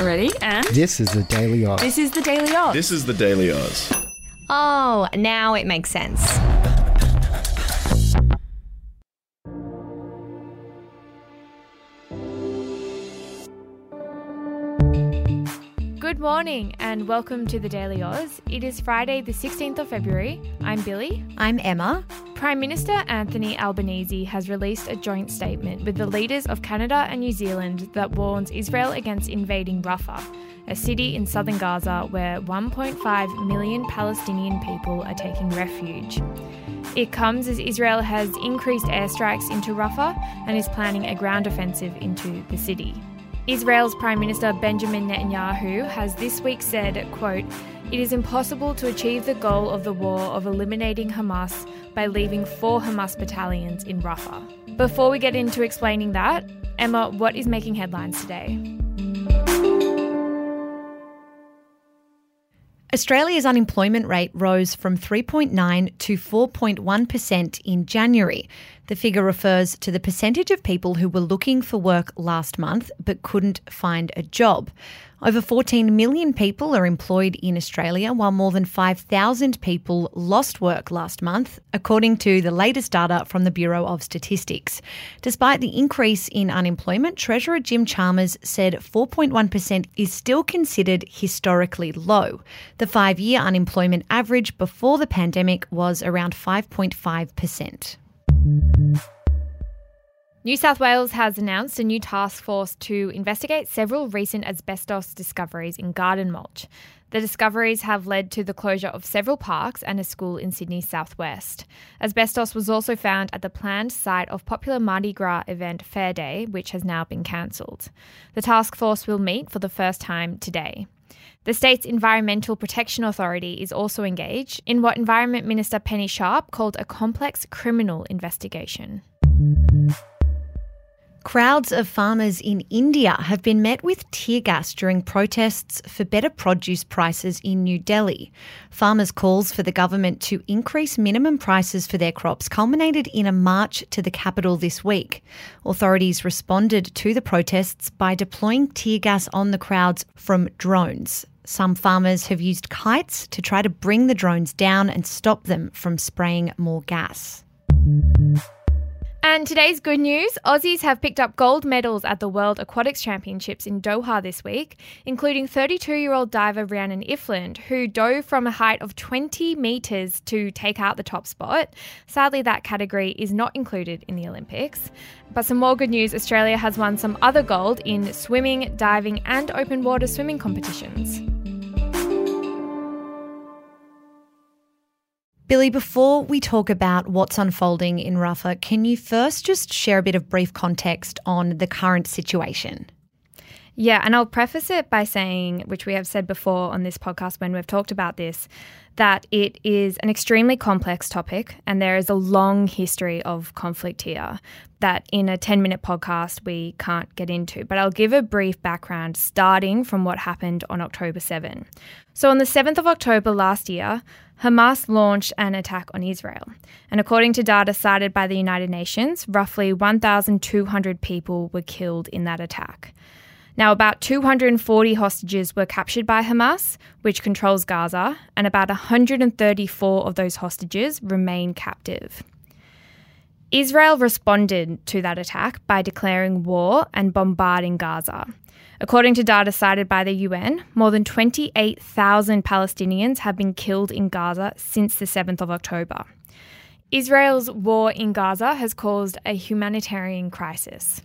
Ready? And This is the Daily Aus. this is the Daily Aus. This is the Daily Aus. Oh, now it makes sense. Good morning and welcome to the Daily Aus. It is Friday, the 16th of February. I'm Billi. I'm Emma. Prime Minister Anthony Albanese has released a joint statement with the leaders of Canada and New Zealand that warns Israel against invading Rafah, a city in southern Gaza where 1.5 million Palestinian people are taking refuge. It comes as Israel has increased airstrikes into Rafah and is planning a ground offensive into the city. Israel's Prime Minister Benjamin Netanyahu has this week said, quote, It is impossible to achieve the goal of the war of eliminating Hamas by leaving four Hamas battalions in Rafah. Before we get into explaining that, Emma, what is making headlines today? Australia's unemployment rate rose from 3.9 to 4.1% in January. The figure refers to the percentage of people who were looking for work last month but couldn't find a job. Over 14 million people are employed in Australia, while more than 5,000 people lost work last month, according to the latest data from the Bureau of Statistics. Despite the increase in unemployment, Treasurer Jim Chalmers said 4.1% is still considered historically low. The five year unemployment average before the pandemic was around 5.5%. New South Wales has announced a new task force to investigate several recent asbestos discoveries in garden mulch. The discoveries have led to the closure of several parks and a school in Sydney's southwest. Asbestos was also found at the planned site of popular Mardi Gras event Fair Day, which has now been cancelled. The task force will meet for the first time today. The state's Environmental Protection Authority is also engaged in what Environment Minister Penny Sharp called a complex criminal investigation. Crowds of farmers in India have been met with tear gas during protests for better produce prices in New Delhi. Farmers' calls for the government to increase minimum prices for their crops culminated in a march to the capital this week. Authorities responded to the protests by deploying tear gas on the crowds from drones. Some farmers have used kites to try to bring the drones down and stop them from spraying more gas. And today's good news Aussies have picked up gold medals at the World Aquatics Championships in Doha this week, including 32 year old diver Rhiannan Iffland, who dove from a height of 20 metres to take out the top spot. Sadly, that category is not included in the Olympics. But some more good news Australia has won some other gold in swimming, diving, and open water swimming competitions. Billi, before we talk about what's unfolding in Rafah, can you first just share a bit of brief context on the current situation? Yeah, and I'll preface it by saying, which we have said before on this podcast when we've talked about this, that it is an extremely complex topic and there is a long history of conflict here that in a 10 minute podcast we can't get into. But I'll give a brief background starting from what happened on October 7. So, on the 7th of October last year, Hamas launched an attack on Israel. And according to data cited by the United Nations, roughly 1,200 people were killed in that attack. Now, about 240 hostages were captured by Hamas, which controls Gaza, and about 134 of those hostages remain captive. Israel responded to that attack by declaring war and bombarding Gaza. According to data cited by the UN, more than 28,000 Palestinians have been killed in Gaza since the 7th of October. Israel's war in Gaza has caused a humanitarian crisis.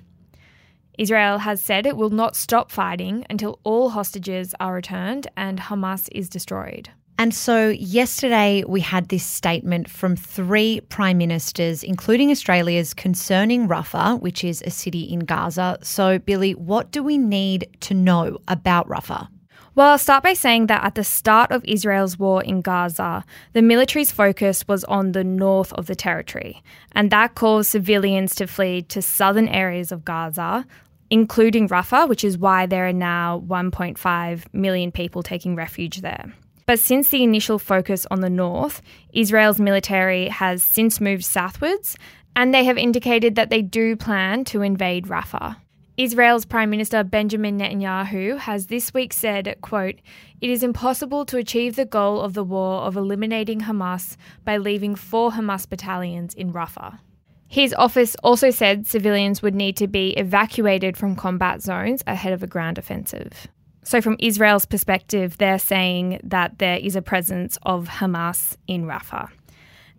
Israel has said it will not stop fighting until all hostages are returned and Hamas is destroyed. And so, yesterday we had this statement from three prime ministers, including Australia's, concerning Rafah, which is a city in Gaza. So, Billi, what do we need to know about Rafah? Well, I'll start by saying that at the start of Israel's war in Gaza, the military's focus was on the north of the territory, and that caused civilians to flee to southern areas of Gaza, including Rafah, which is why there are now 1.5 million people taking refuge there. But since the initial focus on the north, Israel's military has since moved southwards, and they have indicated that they do plan to invade Rafah. Israel's Prime Minister Benjamin Netanyahu has this week said, quote, It is impossible to achieve the goal of the war of eliminating Hamas by leaving four Hamas battalions in Rafah. His office also said civilians would need to be evacuated from combat zones ahead of a ground offensive. So, from Israel's perspective, they're saying that there is a presence of Hamas in Rafah.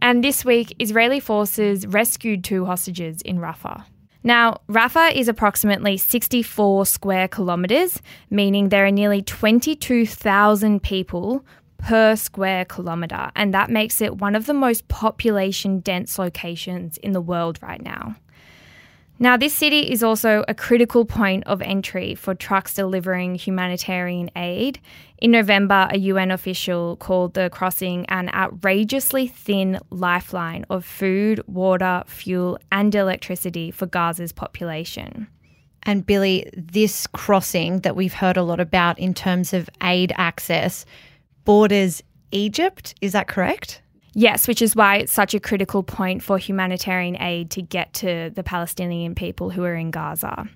And this week, Israeli forces rescued two hostages in Rafah. Now, Rafah is approximately 64 square kilometres, meaning there are nearly 22,000 people per square kilometre, and that makes it one of the most population dense locations in the world right now. Now, this city is also a critical point of entry for trucks delivering humanitarian aid. In November, a UN official called the crossing an outrageously thin lifeline of food, water, fuel, and electricity for Gaza's population. And Billi, this crossing that we've heard a lot about in terms of aid access borders Egypt, is that correct? Yes, which is why it's such a critical point for humanitarian aid to get to the Palestinian people who are in Gaza.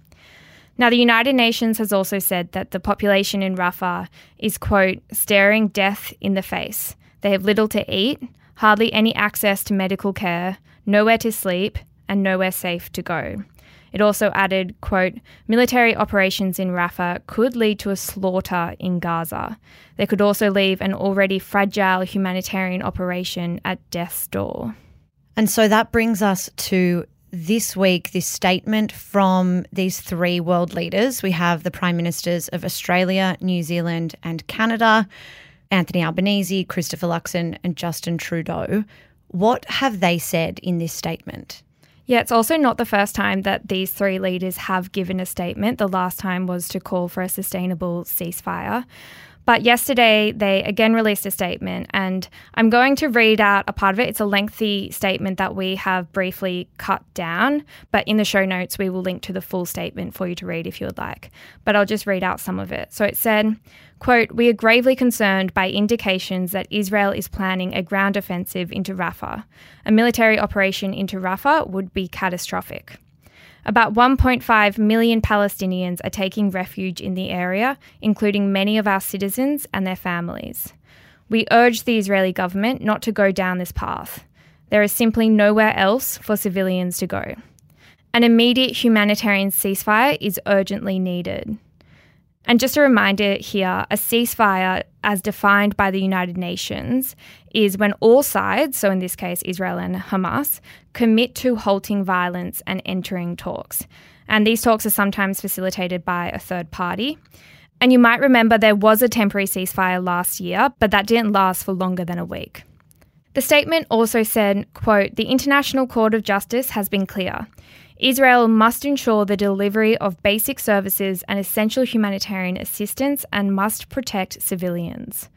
Now, the United Nations has also said that the population in Rafah is, quote, staring death in the face. They have little to eat, hardly any access to medical care, nowhere to sleep, and nowhere safe to go. It also added, quote, military operations in Rafah could lead to a slaughter in Gaza. They could also leave an already fragile humanitarian operation at death's door. And so that brings us to this week, this statement from these three world leaders. We have the Prime Ministers of Australia, New Zealand, and Canada, Anthony Albanese, Christopher Luxon, and Justin Trudeau. What have they said in this statement? Yeah, it's also not the first time that these three leaders have given a statement. The last time was to call for a sustainable ceasefire. But yesterday, they again released a statement, and I'm going to read out a part of it. It's a lengthy statement that we have briefly cut down, but in the show notes, we will link to the full statement for you to read if you would like. But I'll just read out some of it. So it said, quote, We are gravely concerned by indications that Israel is planning a ground offensive into Rafah. A military operation into Rafah would be catastrophic. About 1.5 million Palestinians are taking refuge in the area, including many of our citizens and their families. We urge the Israeli government not to go down this path. There is simply nowhere else for civilians to go. An immediate humanitarian ceasefire is urgently needed. And just a reminder here a ceasefire, as defined by the United Nations, is when all sides, so in this case Israel and Hamas, commit to halting violence and entering talks. And these talks are sometimes facilitated by a third party. And you might remember there was a temporary ceasefire last year, but that didn't last for longer than a week. The statement also said, quote, "The International Court of Justice has been clear. Israel must ensure the delivery of basic services and essential humanitarian assistance and must protect civilians.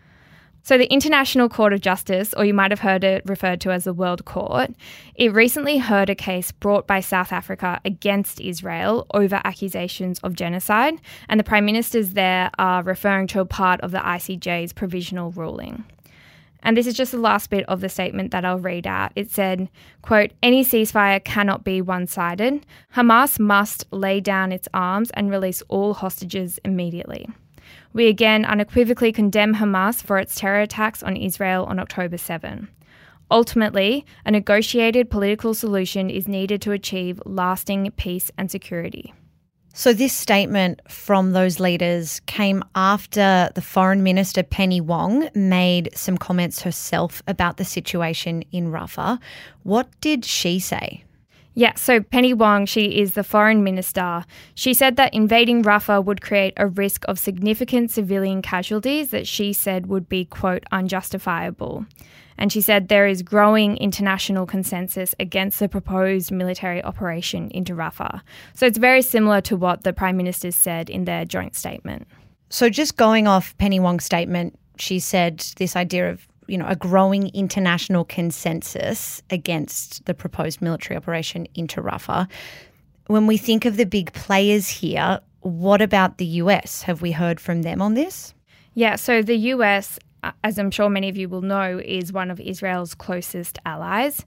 So, the International Court of Justice, or you might have heard it referred to as the World Court, it recently heard a case brought by South Africa against Israel over accusations of genocide, and the Prime Ministers there are referring to a part of the ICJ's provisional ruling. And this is just the last bit of the statement that I'll read out. It said, quote, any ceasefire cannot be one-sided. Hamas must lay down its arms and release all hostages immediately. We again unequivocally condemn Hamas for its terror attacks on Israel on October 7. Ultimately, a negotiated political solution is needed to achieve lasting peace and security. So, this statement from those leaders came after the Foreign Minister Penny Wong made some comments herself about the situation in Rafah. What did she say? Yeah, so Penny Wong, she is the foreign minister. She said that invading Rafah would create a risk of significant civilian casualties that she said would be, quote, unjustifiable. And she said there is growing international consensus against the proposed military operation into Rafah. So it's very similar to what the Prime Ministers said in their joint statement. So just going off Penny Wong's statement, she said this idea of you know a growing international consensus against the proposed military operation into Rafah. When we think of the big players here, what about the US? Have we heard from them on this? Yeah, so the US as I'm sure many of you will know, is one of Israel's closest allies.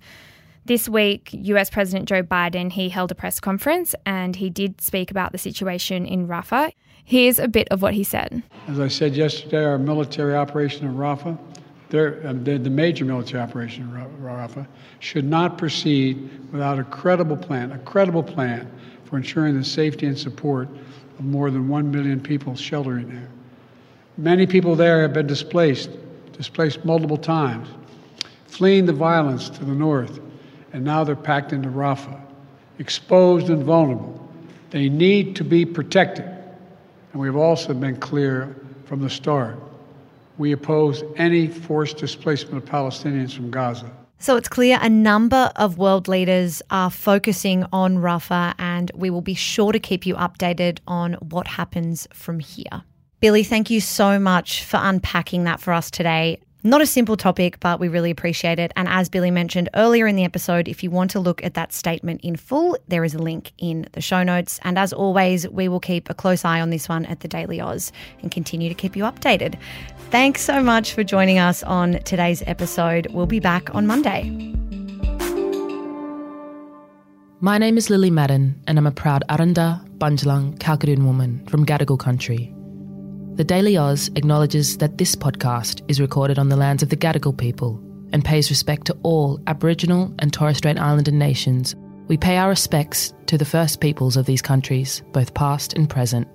This week, US President Joe Biden, he held a press conference and he did speak about the situation in Rafah. Here's a bit of what he said. As I said yesterday, our military operation in Rafah, uh, the, the major military operation in Rafah, should not proceed without a credible plan, a credible plan for ensuring the safety and support of more than 1 million people sheltering there. Many people there have been displaced, displaced multiple times, fleeing the violence to the north, and now they're packed into Rafah, exposed and vulnerable. They need to be protected. And we've also been clear from the start. We oppose any forced displacement of Palestinians from Gaza. So it's clear a number of world leaders are focusing on Rafah, and we will be sure to keep you updated on what happens from here. Billi, thank you so much for unpacking that for us today. Not a simple topic, but we really appreciate it. And as Billi mentioned earlier in the episode, if you want to look at that statement in full, there is a link in the show notes. And as always, we will keep a close eye on this one at the Daily Aus and continue to keep you updated. Thanks so much for joining us on today's episode. We'll be back on Monday. My name is Lily Madden, and I'm a proud Aranda, Bundjalung, Kalkadoon woman from Gadigal country. The Daily Aus acknowledges that this podcast is recorded on the lands of the Gadigal people and pays respect to all Aboriginal and Torres Strait Islander nations. We pay our respects to the First Peoples of these countries, both past and present.